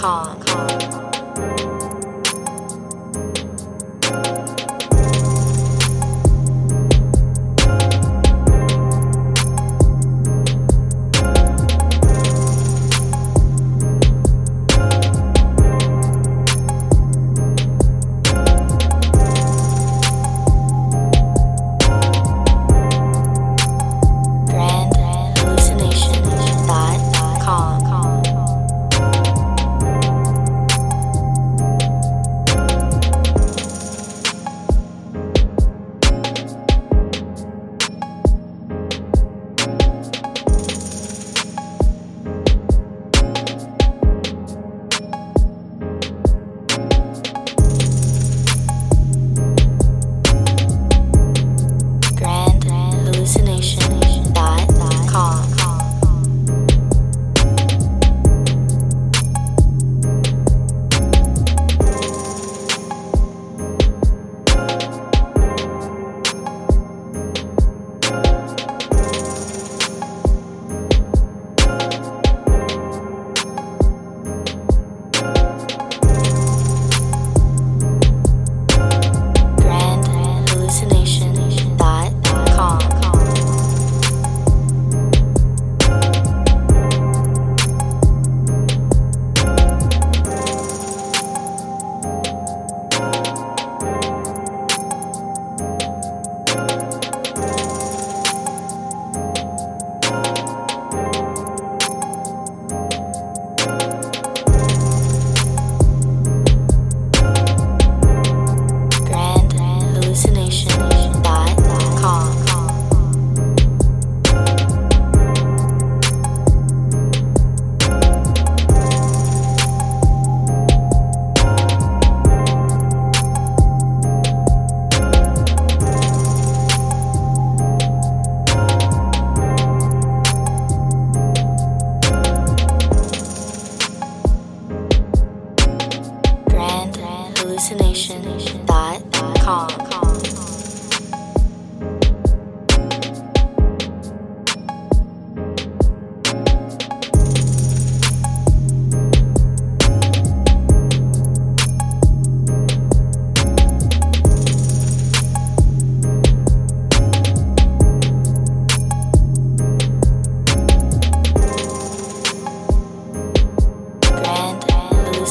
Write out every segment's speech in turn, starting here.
考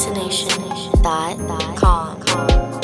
hallucination.com.